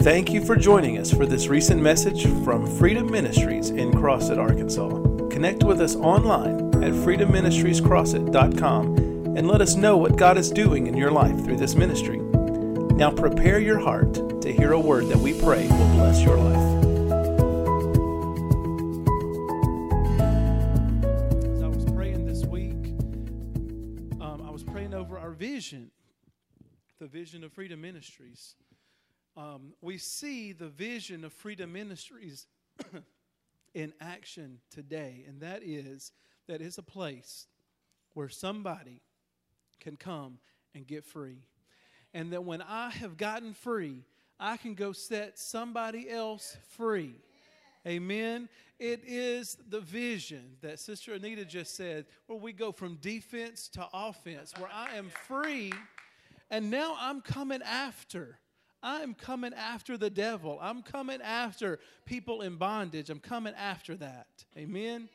Thank you for joining us for this recent message from Freedom Ministries in Crossett, Arkansas. Connect with us online at freedomministriescrossett.com and let us know what God is doing in your life through this ministry. Now prepare your heart to hear a word that we pray will bless your life. As I was praying this week, um, I was praying over our vision, the vision of Freedom Ministries. Um, we see the vision of Freedom Ministries in action today, and that is that is a place where somebody can come and get free. And that when I have gotten free, I can go set somebody else free. Amen. It is the vision that Sister Anita just said, where we go from defense to offense, where I am free and now I'm coming after. I'm coming after the devil. I'm coming after people in bondage. I'm coming after that. Amen.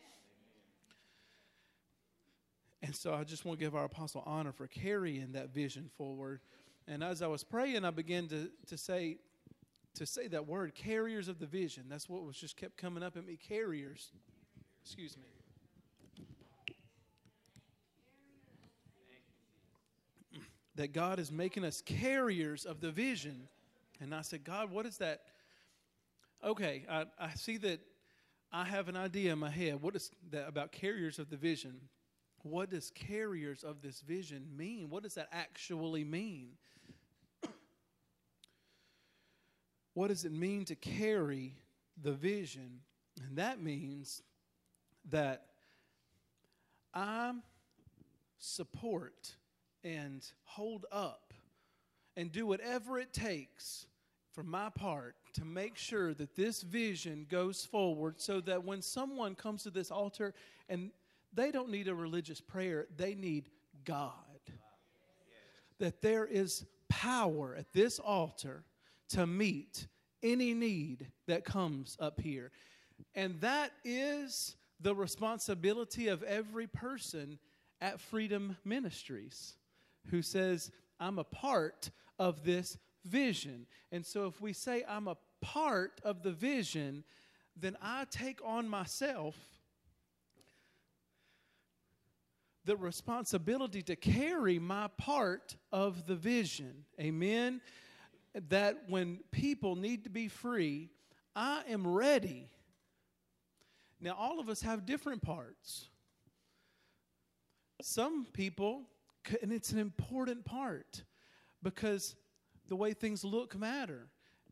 And so I just want to give our apostle honor for carrying that vision forward. And as I was praying, I began to, to say to say that word, carriers of the vision. That's what was just kept coming up at me. Carriers. Excuse me. That God is making us carriers of the vision. And I said, God, what is that? Okay, I, I see that I have an idea in my head. What is that about carriers of the vision? what does carriers of this vision mean? What does that actually mean? what does it mean to carry the vision? And that means that I support and hold up and do whatever it takes for my part to make sure that this vision goes forward so that when someone comes to this altar and they don't need a religious prayer, they need God. That there is power at this altar to meet any need that comes up here. And that is the responsibility of every person at Freedom Ministries who says, I'm a part of this vision. And so if we say I'm a part of the vision, then I take on myself the responsibility to carry my part of the vision. Amen. That when people need to be free, I am ready. Now, all of us have different parts. Some people, and it's an important part because the way things look matter.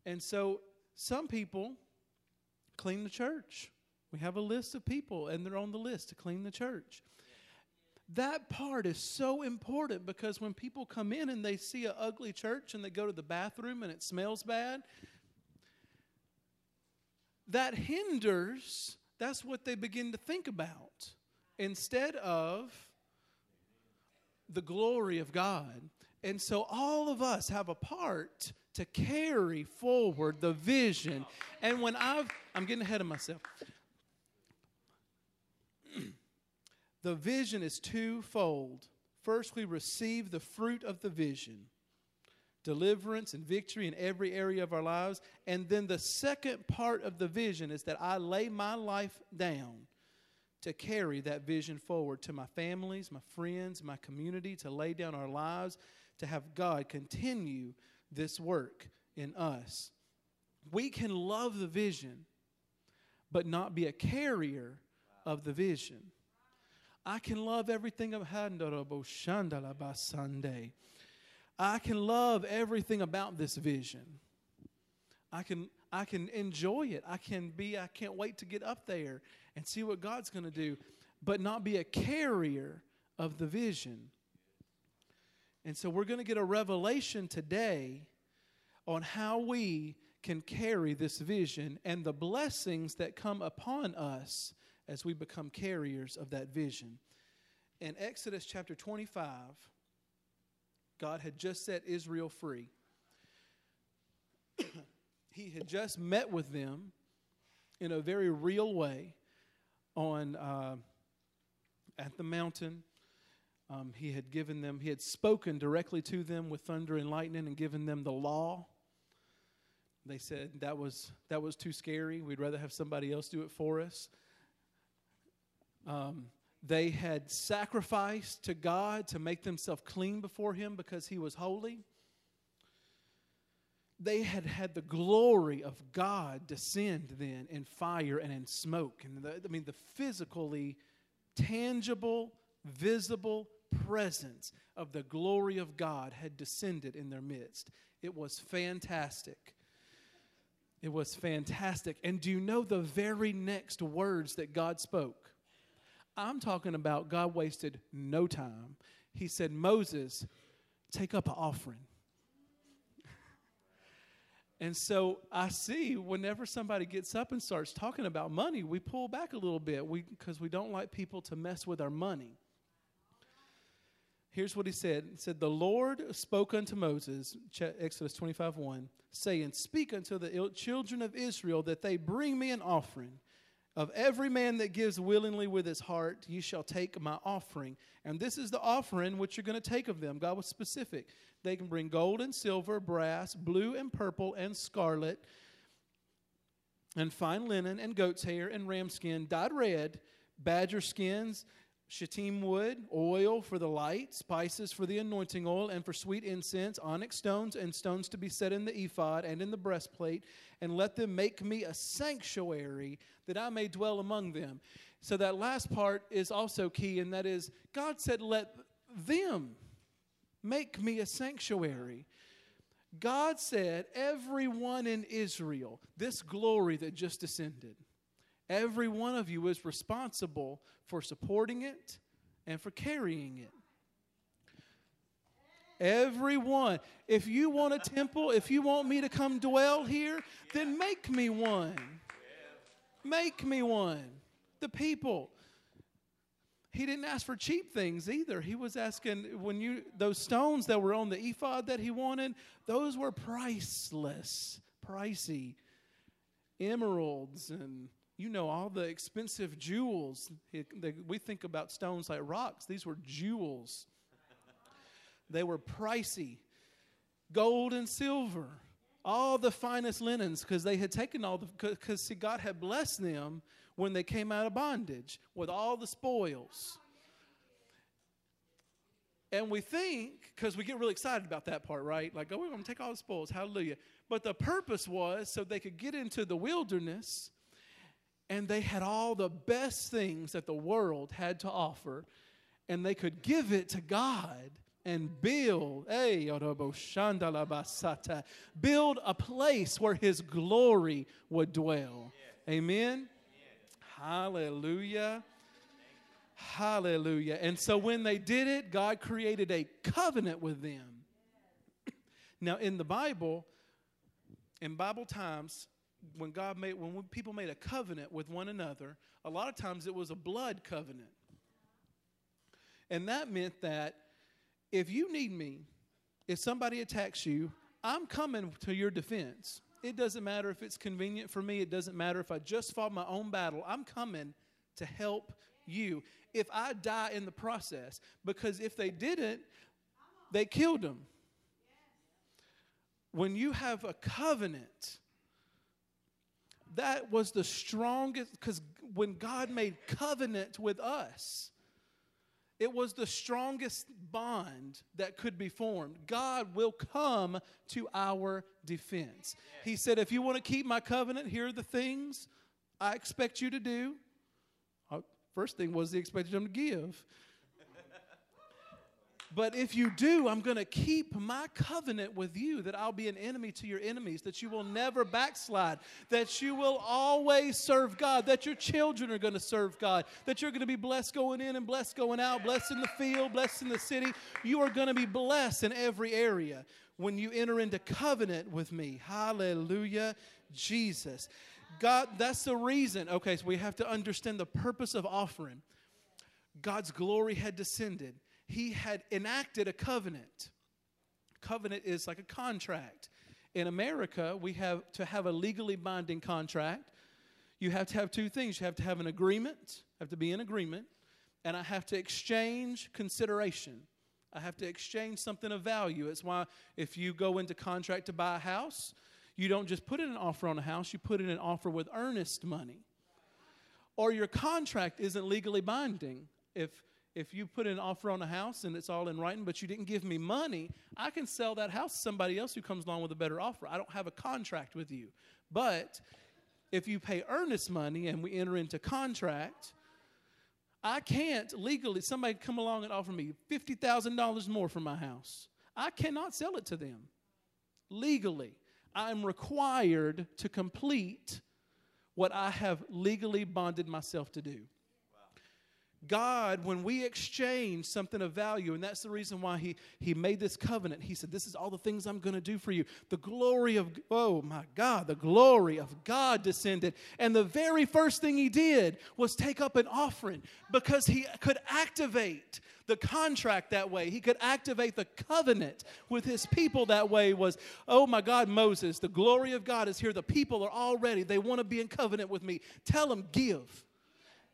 And so, some people clean the church. We have a list of people, and they're on the list to clean the church. That part is so important because when people come in and they see an ugly church and they go to the bathroom and it smells bad, that hinders, that's what they begin to think about instead of the glory of God. And so all of us have a part to carry forward the vision. And when I've, I'm getting ahead of myself. The vision is twofold. First, we receive the fruit of the vision deliverance and victory in every area of our lives. And then the second part of the vision is that I lay my life down to carry that vision forward to my families, my friends, my community, to lay down our lives, to have God continue this work in us. We can love the vision, but not be a carrier of the vision. I can love everything of Sunday. I can love everything about this vision. I can I can enjoy it. I can be I can't wait to get up there and see what God's going to do, but not be a carrier of the vision. And so we're going to get a revelation today on how we can carry this vision and the blessings that come upon us as we become carriers of that vision. In Exodus chapter 25, God had just set Israel free. he had just met with them in a very real way on uh, at the mountain. Um, he had given them, he had spoken directly to them with thunder and lightning and given them the law. They said that was that was too scary. We'd rather have somebody else do it for us. Um, they had sacrificed to God to make themselves clean before Him because He was holy. They had had the glory of God descend then in fire and in smoke. And the, I mean, the physically tangible, visible presence of the glory of God had descended in their midst. It was fantastic. It was fantastic. And do you know the very next words that God spoke? I'm talking about God wasted no time. He said, Moses, take up an offering. And so I see whenever somebody gets up and starts talking about money, we pull back a little bit because we, we don't like people to mess with our money. Here's what he said. He said, The Lord spoke unto Moses, Exodus 25 1, saying, Speak unto the children of Israel that they bring me an offering. Of every man that gives willingly with his heart, ye shall take my offering. And this is the offering which you're going to take of them. God was specific. They can bring gold and silver, brass, blue and purple, and scarlet, and fine linen, and goat's hair, and ram skin, dyed red, badger skins, shittim wood, oil for the light, spices for the anointing oil, and for sweet incense, onyx stones, and stones to be set in the ephod and in the breastplate, and let them make me a sanctuary that I may dwell among them. So that last part is also key, and that is God said, Let them make me a sanctuary. God said, Everyone in Israel, this glory that just descended, every one of you is responsible for supporting it and for carrying it. Everyone. If you want a temple, if you want me to come dwell here, then make me one. Make me one. The people. He didn't ask for cheap things either. He was asking when you those stones that were on the ephod that he wanted, those were priceless, pricey. Emeralds and you know all the expensive jewels. We think about stones like rocks. These were jewels. They were pricey. Gold and silver, all the finest linens, because they had taken all the, because see, God had blessed them when they came out of bondage with all the spoils. And we think, because we get really excited about that part, right? Like, oh, we're going to take all the spoils. Hallelujah. But the purpose was so they could get into the wilderness and they had all the best things that the world had to offer, and they could give it to God and build, build a place where His glory would dwell. Amen. Hallelujah. Hallelujah. And so when they did it, God created a covenant with them. Now, in the Bible, in Bible times, when God made, when people made a covenant with one another, a lot of times it was a blood covenant. And that meant that if you need me, if somebody attacks you, I'm coming to your defense. It doesn't matter if it's convenient for me, it doesn't matter if I just fought my own battle. I'm coming to help you. If I die in the process, because if they didn't, they killed them. When you have a covenant, that was the strongest, because when God made covenant with us, it was the strongest bond that could be formed. God will come to our defense. He said, If you want to keep my covenant, here are the things I expect you to do. Uh, first thing was he expected them to give. But if you do, I'm going to keep my covenant with you that I'll be an enemy to your enemies, that you will never backslide, that you will always serve God, that your children are going to serve God, that you're going to be blessed going in and blessed going out, blessed in the field, blessed in the city. You are going to be blessed in every area when you enter into covenant with me. Hallelujah, Jesus. God, that's the reason. Okay, so we have to understand the purpose of offering. God's glory had descended he had enacted a covenant. Covenant is like a contract. In America, we have to have a legally binding contract. You have to have two things. You have to have an agreement, have to be in agreement, and I have to exchange consideration. I have to exchange something of value. It's why if you go into contract to buy a house, You don't just put in an offer on a house, you put in an offer with earnest money. Or your contract isn't legally binding. If if you put an offer on a house and it's all in writing, but you didn't give me money, I can sell that house to somebody else who comes along with a better offer. I don't have a contract with you. But if you pay earnest money and we enter into contract, I can't legally, somebody come along and offer me $50,000 more for my house. I cannot sell it to them legally. I'm required to complete what I have legally bonded myself to do. God, when we exchange something of value, and that's the reason why He, he made this covenant, He said, This is all the things I'm going to do for you. The glory of, oh my God, the glory of God descended. And the very first thing He did was take up an offering because He could activate the contract that way. He could activate the covenant with His people that way. Was, oh my God, Moses, the glory of God is here. The people are all ready. They want to be in covenant with me. Tell them, give.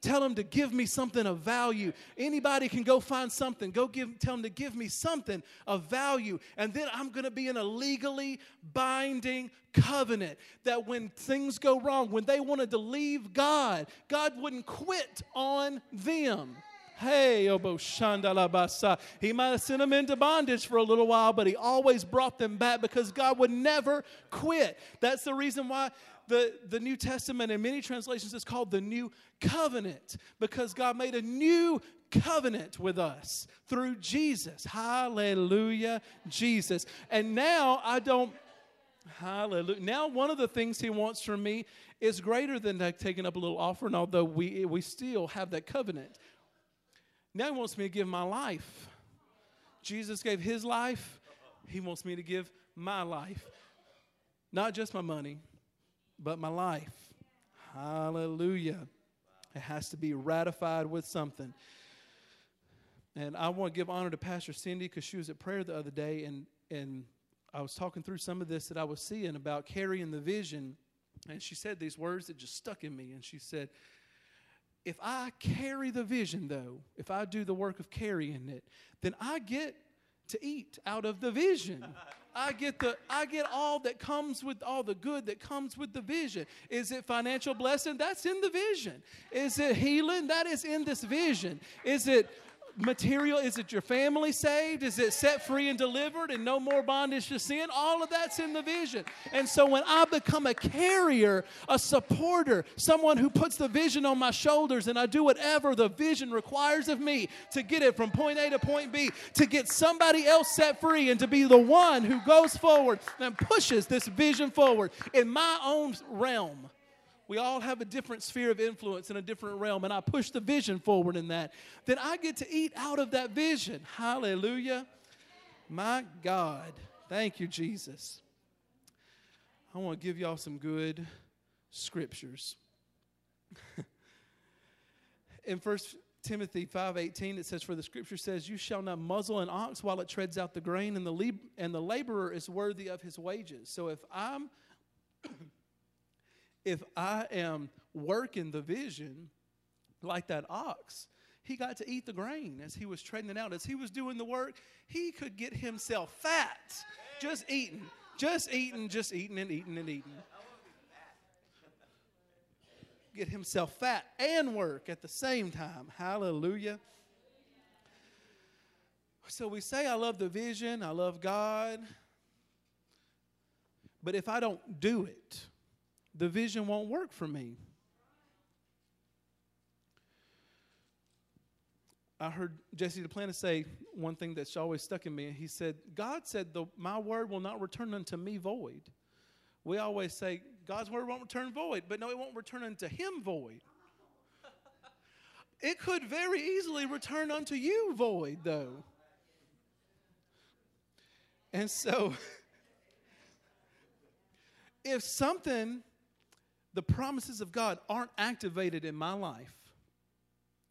Tell him to give me something of value. Anybody can go find something. Go give, tell him to give me something of value. And then I'm going to be in a legally binding covenant that when things go wrong, when they wanted to leave God, God wouldn't quit on them. Hey, Obo Shandalabasa. He might have sent them into bondage for a little while, but he always brought them back because God would never quit. That's the reason why the, the New Testament in many translations is called the New Covenant because God made a new covenant with us through Jesus. Hallelujah, Jesus. And now I don't, hallelujah. Now, one of the things He wants from me is greater than taking up a little offering, although we, we still have that covenant. Now He wants me to give my life. Jesus gave His life, He wants me to give my life. Not just my money, but my life. Hallelujah. It has to be ratified with something. And I want to give honor to Pastor Cindy because she was at prayer the other day, and, and I was talking through some of this that I was seeing about carrying the vision. And she said these words that just stuck in me. And she said, If I carry the vision, though, if I do the work of carrying it, then I get to eat out of the vision. I get the I get all that comes with all the good that comes with the vision. Is it financial blessing? That's in the vision. Is it healing? That is in this vision. Is it material? Is it your family saved? Is it set free and delivered and no more bondage to sin? All of that's in the vision. And so when I become a carrier, a supporter, someone who puts the vision on my shoulders and I do whatever the vision requires of me to get it from point A to point B, to get somebody else set free and to be the one who goes forward and pushes this vision forward in my own realm we all have a different sphere of influence in a different realm, and I push the vision forward in that. Then I get to eat out of that vision. Hallelujah. My God. Thank you, Jesus. I want to give y'all some good scriptures. in First Timothy 5:18 it says for the scripture says you shall not muzzle an ox while it treads out the grain and the lab- and the laborer is worthy of his wages. So if I'm if I am working the vision like that ox, he got to eat the grain as he was treading it out. As he was doing the work, he could get himself fat just eating, just eating, just eating and eating and eating. Get himself fat and work at the same time. Hallelujah. So we say, I love the vision, I love God. But if I don't do it, the vision won't work for me. I heard Jesse the Duplantis say one thing that's always stuck in me. He said, God said, the, My word will not return unto me void. We always say, God's word won't return void, but no, it won't return unto him void. it could very easily return unto you void, though. And so, if something the promises of God aren't activated in my life,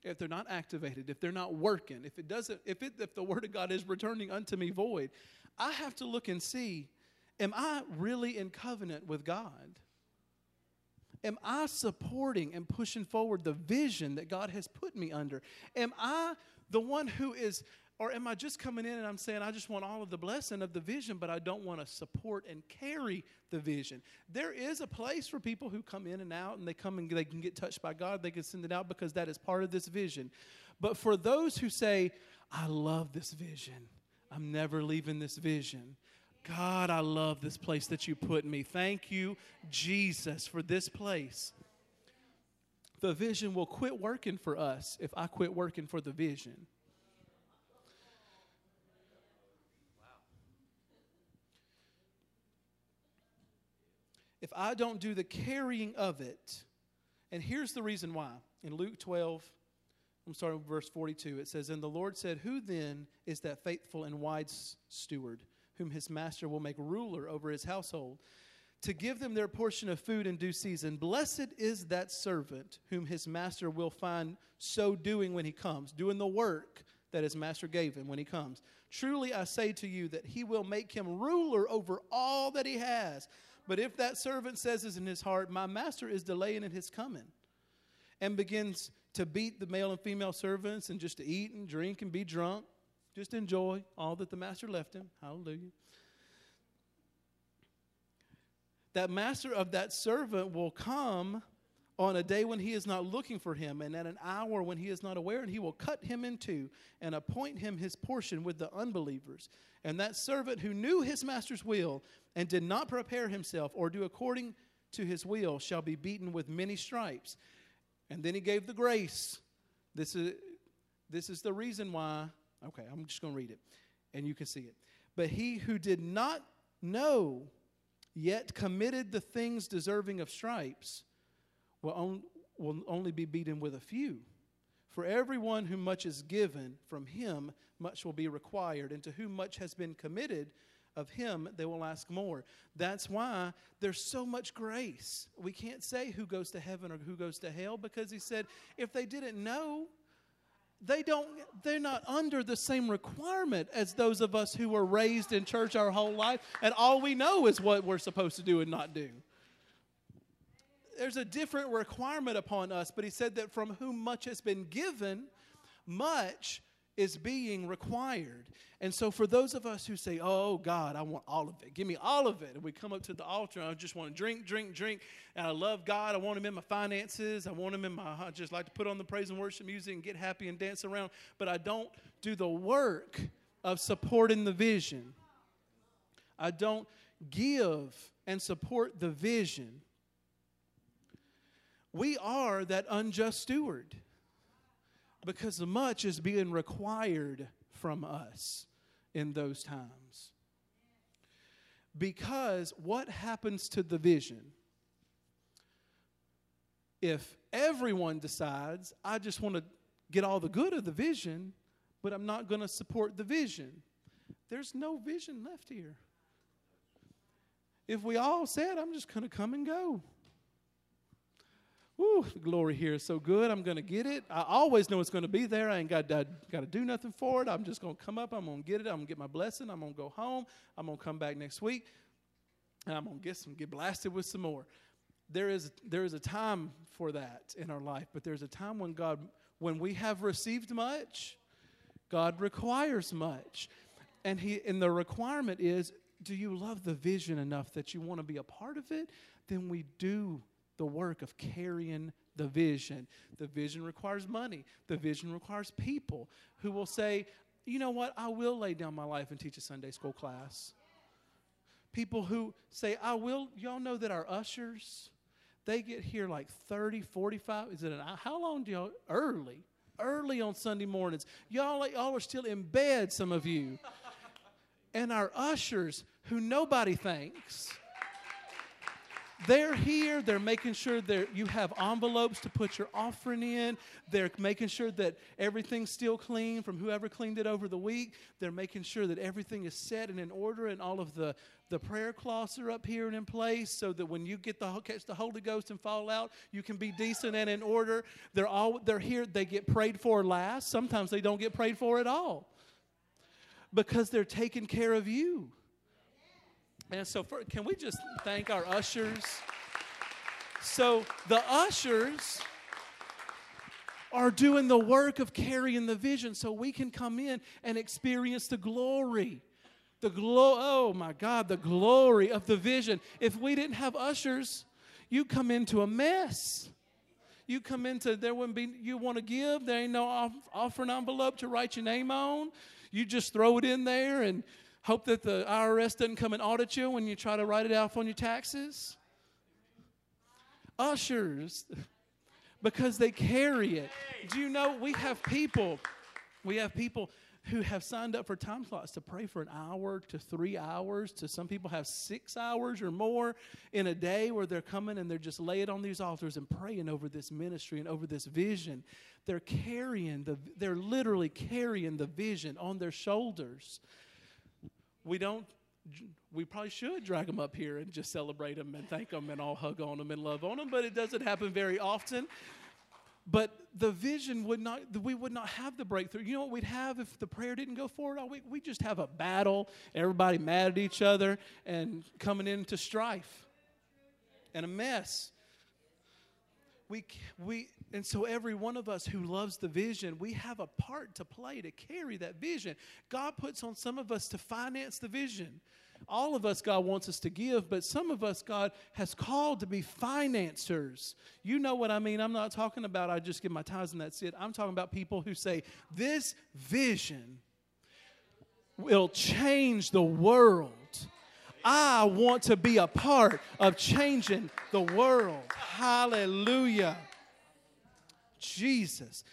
if they're not activated, if they're not working, if it doesn't, if it if the word of God is returning unto me void, I have to look and see, am I really in covenant with God? Am I supporting and pushing forward the vision that God has put me under? Am I the one who is Or am I just coming in and I'm saying, I just want all of the blessing of the vision, but I don't want to support and carry the vision? There is a place for people who come in and out and they come and they can get touched by God, they can send it out because that is part of this vision. But for those who say, I love this vision, I'm never leaving this vision. God, I love this place that you put me. Thank you, Jesus, for this place. The vision will quit working for us if I quit working for the vision. If I don't do the carrying of it, and here's the reason why. In Luke 12, I'm starting with verse 42, it says, And the Lord said, Who then is that faithful and wise steward, whom his master will make ruler over his household, to give them their portion of food in due season? Blessed is that servant whom his master will find so doing when he comes, doing the work that his master gave him when he comes. Truly I say to you that he will make him ruler over all that he has. But if that servant says in his heart, My master is delaying in his coming, and begins to beat the male and female servants and just to eat and drink and be drunk, just enjoy all that the master left him. Hallelujah. That master of that servant will come on a day when he is not looking for him, and at an hour when he is not aware, and he will cut him in two and appoint him his portion with the unbelievers. And that servant who knew his master's will and did not prepare himself or do according to his will shall be beaten with many stripes. And then he gave the grace. This is, this is the reason why. Okay, I'm just going to read it, and you can see it. But he who did not know, yet committed the things deserving of stripes, will, on, will only be beaten with a few. For everyone whom much is given, from him much will be required, and to whom much has been committed, of him they will ask more. That's why there's so much grace. We can't say who goes to heaven or who goes to hell because he said if they didn't know, they don't they're not under the same requirement as those of us who were raised in church our whole life and all we know is what we're supposed to do and not do there's a different requirement upon us, but he said that from whom much has been given, much is being required. And so, for those of us who say, Oh, God, I want all of it, give me all of it. And we come up to the altar and I just want to drink, drink, drink. And I love God. I want Him in my finances. I want Him in my, I just like to put on the praise and worship music and get happy and dance around. But I don't do the work of supporting the vision. I don't give and support the vision we are that unjust steward because much is being required from us in those times. Because what happens to the vision? If everyone decides, I just want to get all the good of the vision, but I'm not going to support the vision, there's no vision left here. If we all said, I'm just going to come and go, Woo, the glory here is so good. I'm going to get it. I always know it's going to be there. I ain't got got to do nothing for it. I'm just going to come up. I'm going to get it. I'm going to get my blessing. I'm going to go home. I'm going to come back next week. And I'm going to get some, get blasted with some more. There is, there is a time for that in our life, but there's a time when God, when we have received much, God requires much. And, he, and the requirement is do you love the vision enough that you want to be a part of it? Then we do the work of carrying the vision. The vision requires money, the vision requires people who will say, you know what, I will lay down my life and teach a Sunday school class. People who say, I will, y'all know that our ushers, they get here like 30, 45, is it an hour? How long do y'all, early, early on Sunday mornings. Y'all, y'all are still in bed, some of you. and our ushers, who nobody thanks, they're here. They're making sure that you have envelopes to put your offering in. They're making sure that everything's still clean from whoever cleaned it over the week. They're making sure that everything is set and in order, and all of the, the prayer cloths are up here and in place, so that when you get the catch the Holy Ghost and fall out, you can be decent and in order. They're all they're here. They get prayed for last. Sometimes they don't get prayed for at all because they're taking care of you. And so, for, can we just thank our ushers? So, the ushers, are doing the work of carrying the vision so we can come in and experience the glory. The glow, oh my God, the glory of the vision. If we didn't have ushers, you come into a mess. You come into, there wouldn't be, you want to give, there ain't no off, offering envelope to write your name on. You just throw it in there and hope that the IRS doesn't come and audit you when you try to write it off on your taxes. Ushers, because they carry it. Do you know we have people, we have people who have signed up for time slots to pray for an hour to three hours to some people have six hours or more in a day where they're coming and they're just laying on these altars and praying over this ministry and over this vision they're carrying the they're literally carrying the vision on their shoulders we don't we probably should drag them up here and just celebrate them and thank them and all hug on them and love on them but it doesn't happen very often but the vision would not, we would not have the breakthrough. You know what we'd have if the prayer didn't go forward? Oh, we, we just have a battle, everybody mad at each other and coming into strife and a mess. We, we, and so every one of us who loves the vision, we have a part to play to carry that vision. God puts on some of us to finance the vision all of us, God wants us to give, but some of us, God has called to be financiers. You know what I mean? I'm not talking about I just give my tithes and that's it. I'm talking about people who say, This vision will change the world. I want to be a part of changing the world. Hallelujah. Jesus.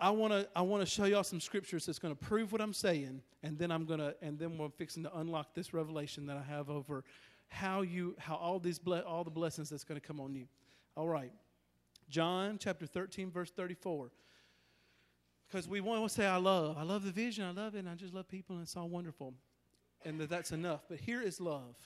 I want to I want to show y'all some scriptures that's going to prove what I'm saying, and then I'm going to and then we're fixing to unlock this revelation that I have over how you how all these ble- all the blessings that's going to come on you. All right, John chapter 13 verse 34. Because we want to say I love I love the vision I love it and I just love people and it's all wonderful, and that that's enough. But here is love.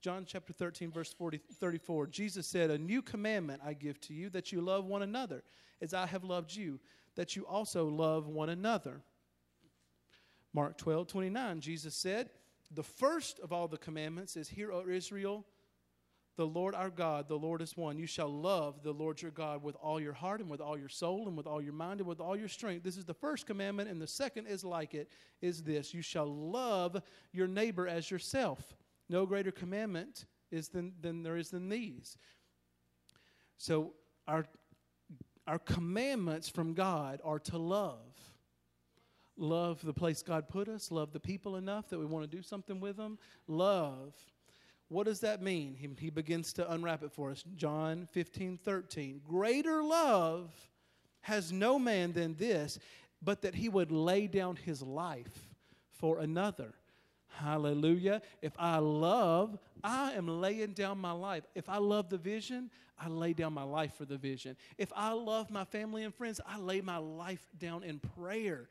John chapter 13, verse 40, 34. Jesus said, A new commandment I give to you, that you love one another as I have loved you that you also love one another. Mark 12, 29, Jesus said, The first of all the commandments is, Hear, O Israel, the Lord our God, the Lord is one. You shall love the Lord your God with all your heart and with all your soul and with all your mind and with all your strength. This is the first commandment, and the second is like it, is this You shall love your neighbor as yourself. No greater commandment is than, than there is than these. So our our commandments from God are to love. Love the place God put us, love the people enough that we want to do something with them. Love. What does that mean? He, he begins to unwrap it for us. John 15, 13. Greater love has no man than this, but that he would lay down his life for another. Hallelujah. If I love, I am laying down my life. If I love the vision, I lay down my life for the vision. If I love my family and friends, I lay my life down in prayer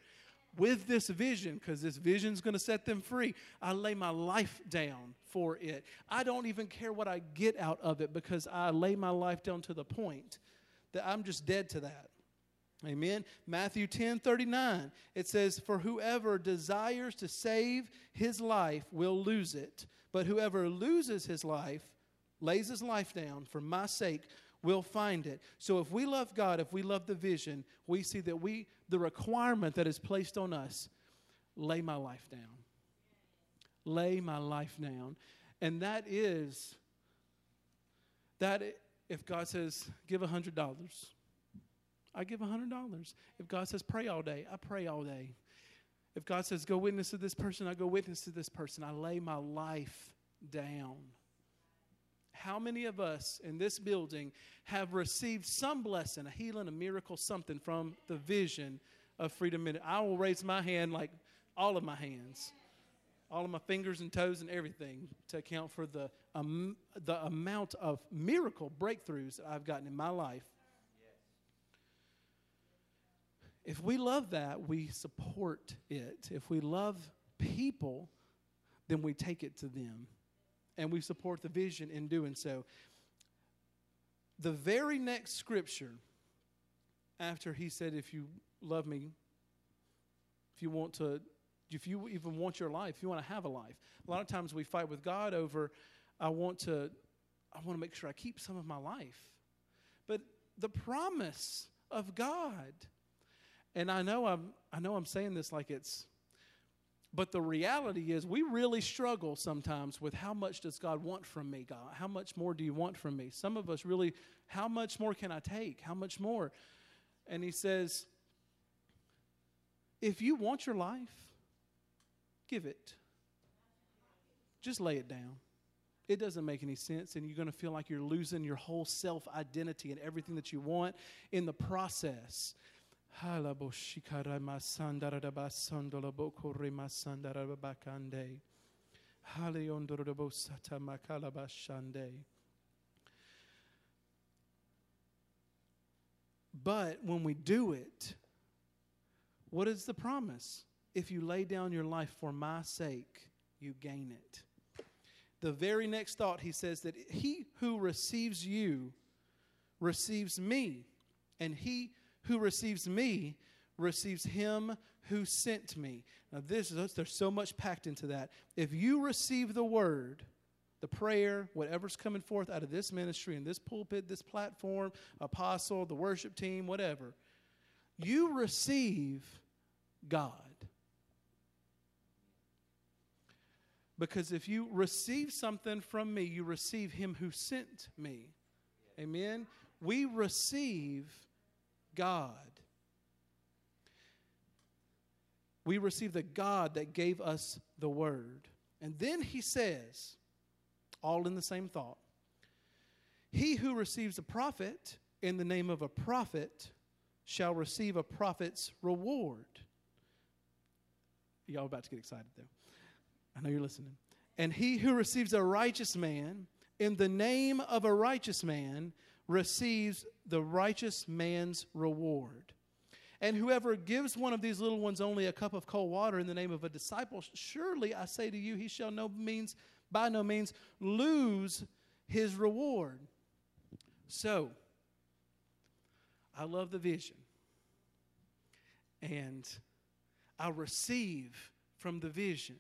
with this vision because this vision is going to set them free. I lay my life down for it. I don't even care what I get out of it because I lay my life down to the point that I'm just dead to that. Amen. Matthew 10 39, it says, For whoever desires to save his life will lose it, but whoever loses his life lays his life down for my sake will find it. So if we love God, if we love the vision, we see that we the requirement that is placed on us, lay my life down. Lay my life down. And that is that if God says give a hundred dollars, I give a hundred dollars. If God says pray all day, I pray all day. If God says go witness to this person, I go witness to this person. I lay my life down how many of us in this building have received some blessing, a healing, a miracle, something from the vision of Freedom Minute? I will raise my hand like all of my hands, all of my fingers and toes and everything to account for the, um, the amount of miracle breakthroughs that I've gotten in my life. If we love that, we support it. If we love people, then we take it to them and we support the vision in doing so. The very next scripture, after he said, If you love me, if you want to, if you even want your life, if you want to have a life. A lot of times we fight with God over, I want to, I want to make sure I keep some of my life. But the promise of God And I know I'm I know I'm saying this like it's but the reality is we really struggle sometimes with how much does God want from me, God? How much more do you want from me? Some of us really how much more can I take? How much more? And he says if you want your life, give it. Just lay it down. It doesn't make any sense, and you're going to feel like you're losing your whole self identity and everything that you want in the process. But when we do it, what is the promise? If you lay down your life for my sake, you gain it. The very next thought, he says that he who receives you receives me, and he who receives me receives him who sent me. Now, this is there's so much packed into that. If you receive the word, the prayer, whatever's coming forth out of this ministry and this pulpit, this platform, apostle, the worship team, whatever, you receive God. Because if you receive something from me, you receive him who sent me. Amen. We receive God. We receive the God that gave us the word. And then he says, all in the same thought He who receives a prophet in the name of a prophet shall receive a prophet's reward. Y'all about to get excited though. I know you're listening. And he who receives a righteous man in the name of a righteous man receives the righteous man's reward. And whoever gives one of these little ones only a cup of cold water in the name of a disciple, surely I say to you, he shall no means, by no means, lose his reward. So, I love the vision. And I receive from the vision.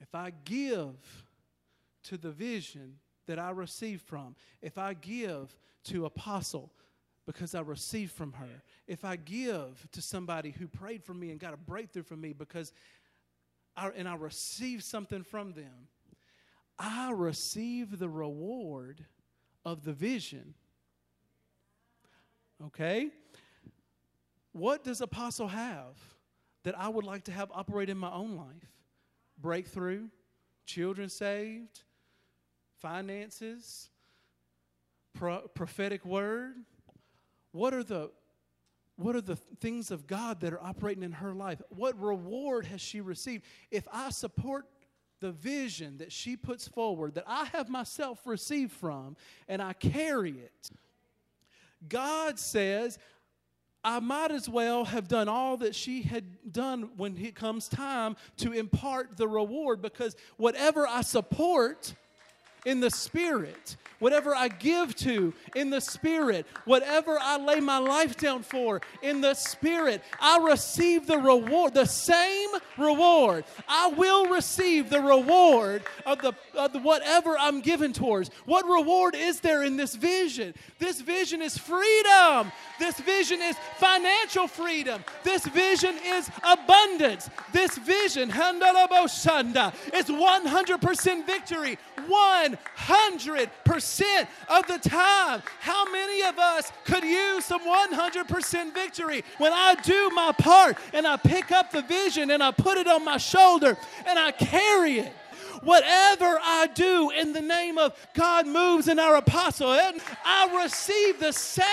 If I give to the vision that I receive from, if I give to apostle because I received from her, if I give to somebody who prayed for me and got a breakthrough from me because I, and I receive something from them, I receive the reward of the vision. Okay? What does apostle have that I would like to have operate in my own life? breakthrough, children saved, finances, pro- prophetic word. What are the what are the things of God that are operating in her life? What reward has she received? If I support the vision that she puts forward, that I have myself received from, and I carry it, God says, I might as well have done all that she had done when it comes time to impart the reward because whatever I support in the Spirit, whatever I give to in the Spirit, whatever I lay my life down for in the Spirit, I receive the reward, the same reward. I will receive the reward of the, of the whatever I'm given towards. What reward is there in this vision? This vision is freedom. This vision is financial freedom. This vision is abundance. This vision, is 100% victory. 100% of the time. How many of us could use some 100% victory when I do my part and I pick up the vision and I put it on my shoulder and I carry it? Whatever I do in the name of God moves in our apostle, I receive the same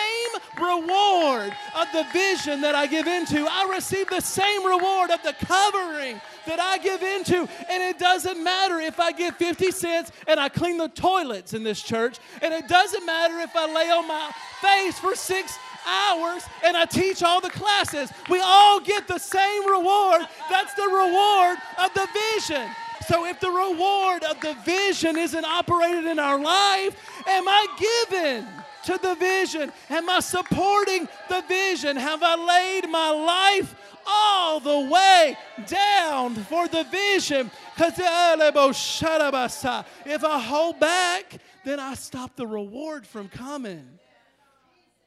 reward of the vision that I give into. I receive the same reward of the covering that I give into. And it doesn't matter if I give 50 cents and I clean the toilets in this church. And it doesn't matter if I lay on my face for six hours and I teach all the classes. We all get the same reward. That's the reward of the vision. So if the reward of the vision isn't operated in our life, am I given to the vision? Am I supporting the vision? Have I laid my life all the way down for the vision? Because eh, if I hold back, then I stop the reward from coming.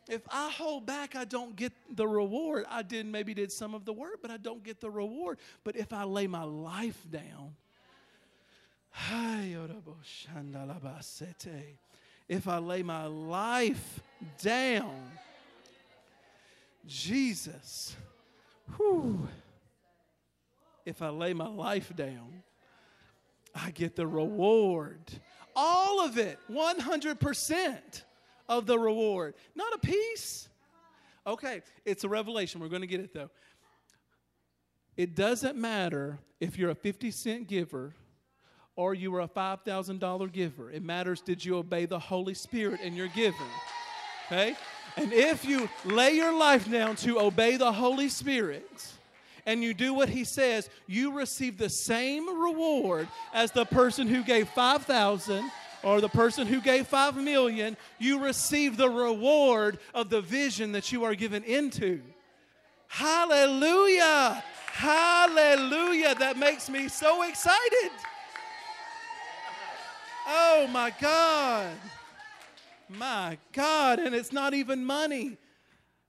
If I hold back, I don't get the reward. I did maybe did some of the work, but I don't get the reward. But if I lay my life down, if I lay my life down, Jesus, whew, if I lay my life down, I get the reward. All of it, 100% of the reward, not a piece. Okay, it's a revelation. We're going to get it though. It doesn't matter if you're a 50 cent giver or you were a $5,000 giver. It matters did you obey the Holy Spirit in your giving? Okay? And if you lay your life down to obey the Holy Spirit, and you do what he says, you receive the same reward as the person who gave 5,000 or the person who gave 5 million. You receive the reward of the vision that you are given into. Hallelujah! Hallelujah! That makes me so excited. Oh my God. My God. And it's not even money.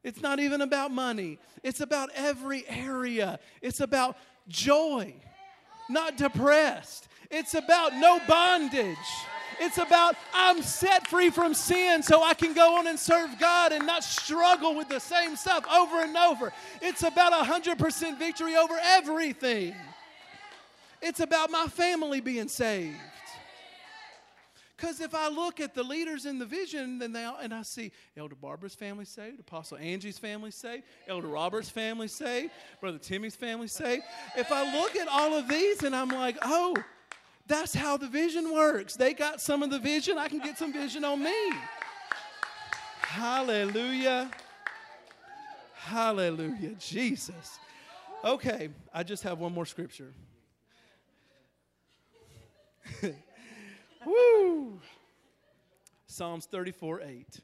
It's not even about money. It's about every area. It's about joy, not depressed. It's about no bondage. It's about I'm set free from sin so I can go on and serve God and not struggle with the same stuff over and over. It's about 100% victory over everything. It's about my family being saved. Because if I look at the leaders in the vision, then they all, and I see Elder Barbara's family saved, Apostle Angie's family saved, Elder Robert's family saved, Brother Timmy's family saved. If I look at all of these and I'm like, oh, that's how the vision works. They got some of the vision, I can get some vision on me. Hallelujah. Hallelujah. Jesus. Okay, I just have one more scripture. Woo! Psalms 34 8.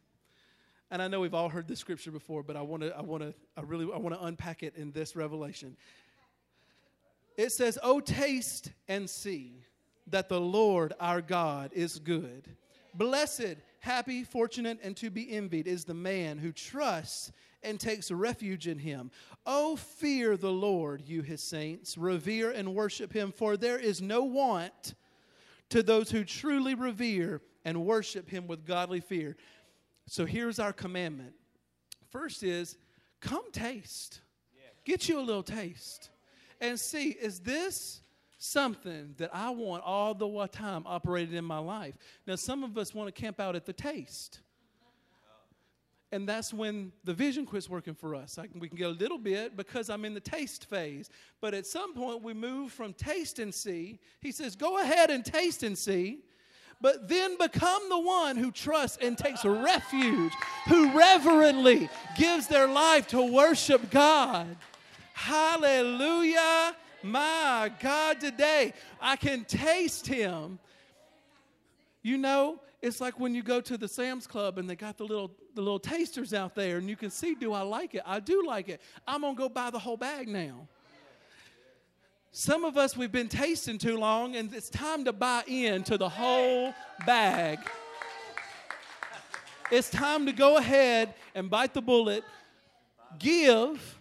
And I know we've all heard this scripture before, but I want to, I want to, I really, I want to unpack it in this revelation. It says, Oh, taste and see that the Lord our God is good. Blessed, happy, fortunate, and to be envied is the man who trusts and takes refuge in him. Oh, fear the Lord, you his saints, revere and worship him, for there is no want to those who truly revere and worship him with godly fear. So here's our commandment. First is come taste. Get you a little taste and see is this something that I want all the time operated in my life? Now, some of us want to camp out at the taste. And that's when the vision quits working for us. Can, we can get a little bit because I'm in the taste phase. But at some point, we move from taste and see. He says, Go ahead and taste and see, but then become the one who trusts and takes refuge, who reverently gives their life to worship God. Hallelujah. My God, today I can taste Him. You know, it's like when you go to the Sam's Club and they got the little the little tasters out there and you can see do I like it? I do like it. I'm going to go buy the whole bag now. Some of us we've been tasting too long and it's time to buy into the whole bag. It's time to go ahead and bite the bullet, give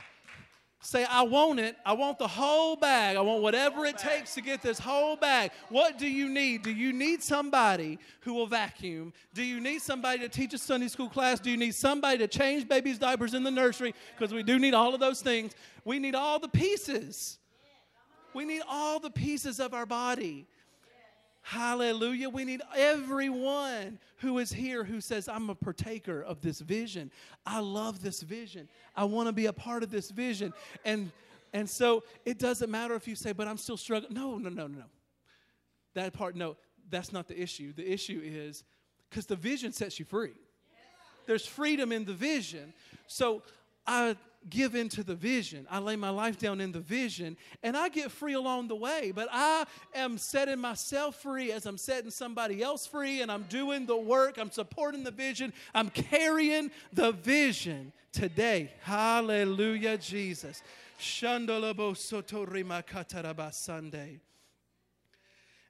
Say, I want it. I want the whole bag. I want whatever it takes to get this whole bag. What do you need? Do you need somebody who will vacuum? Do you need somebody to teach a Sunday school class? Do you need somebody to change babies' diapers in the nursery? Because we do need all of those things. We need all the pieces. We need all the pieces of our body. Hallelujah. We need everyone who is here who says, I'm a partaker of this vision. I love this vision. I want to be a part of this vision. And and so it doesn't matter if you say, but I'm still struggling. No, no, no, no, no. That part, no, that's not the issue. The issue is because the vision sets you free. There's freedom in the vision. So I give into the vision. I lay my life down in the vision and I get free along the way. But I am setting myself free as I'm setting somebody else free and I'm doing the work. I'm supporting the vision. I'm carrying the vision today. Hallelujah, Jesus.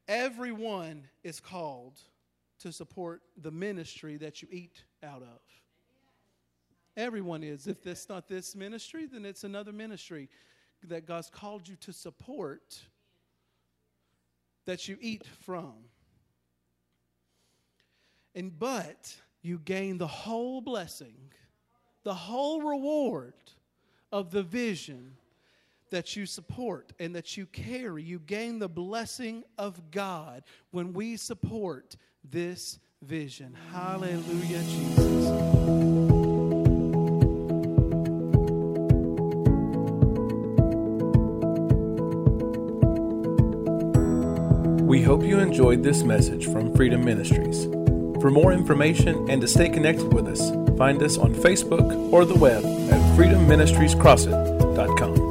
Everyone is called to support the ministry that you eat out of. Everyone is. If it's not this ministry, then it's another ministry that God's called you to support that you eat from. And but you gain the whole blessing, the whole reward of the vision that you support and that you carry. You gain the blessing of God when we support this vision. Hallelujah, Jesus. We hope you enjoyed this message from Freedom Ministries. For more information and to stay connected with us, find us on Facebook or the web at freedomministriescrossett.com.